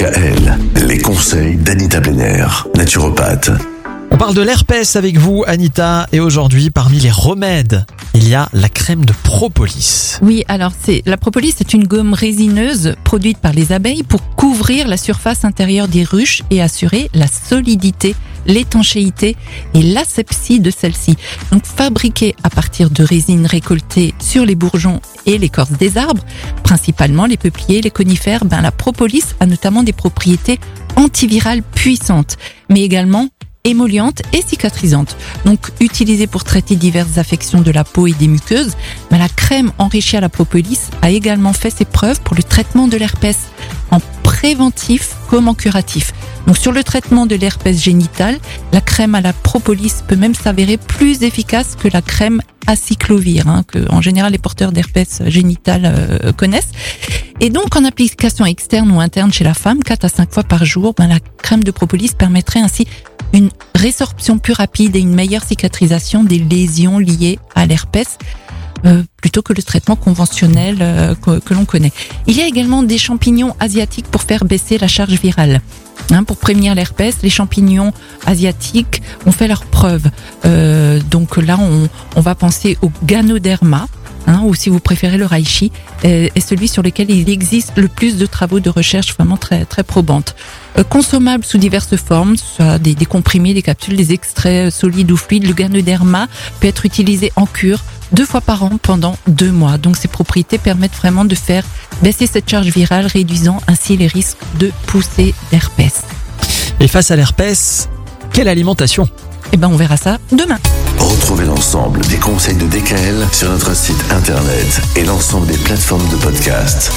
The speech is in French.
DKL, les conseils d'Anita Benner, naturopathe. On parle de l'herpès avec vous, Anita, et aujourd'hui, parmi les remèdes, il y a la crème de propolis. Oui, alors c'est la propolis c'est une gomme résineuse produite par les abeilles pour couvrir la surface intérieure des ruches et assurer la solidité, l'étanchéité et l'asepsie de celle-ci. Donc fabriquée à partir de résines récoltées sur les bourgeons et l'écorce des arbres, principalement les peupliers, les conifères, ben la propolis a notamment des propriétés antivirales puissantes, mais également émolliente et cicatrisante. Donc utilisée pour traiter diverses affections de la peau et des muqueuses, mais la crème enrichie à la propolis a également fait ses preuves pour le traitement de l'herpès en préventif comme en curatif. Donc sur le traitement de l'herpès génital, la crème à la propolis peut même s'avérer plus efficace que la crème acyclovir, hein, que en général les porteurs d'herpès génital euh, connaissent. Et donc en application externe ou interne chez la femme, 4 à 5 fois par jour, ben, la crème de propolis permettrait ainsi une résorption plus rapide et une meilleure cicatrisation des lésions liées à l'herpès. Euh, plutôt que le traitement conventionnel euh, que, que l'on connaît. Il y a également des champignons asiatiques pour faire baisser la charge virale. Hein, pour prévenir l'herpès, les champignons asiatiques ont fait leur preuve. Euh, donc là, on, on va penser au Ganoderma, hein, ou si vous préférez le reishi, est, est celui sur lequel il existe le plus de travaux de recherche vraiment très très probantes. Euh, consommable sous diverses formes, soit des, des comprimés, des capsules, des extraits euh, solides ou fluides, le Ganoderma peut être utilisé en cure deux fois par an pendant deux mois. Donc ces propriétés permettent vraiment de faire baisser cette charge virale, réduisant ainsi les risques de poussée d'herpès. Et face à l'herpès, quelle alimentation? Eh ben on verra ça demain. Retrouvez l'ensemble des conseils de DKL sur notre site internet et l'ensemble des plateformes de podcast.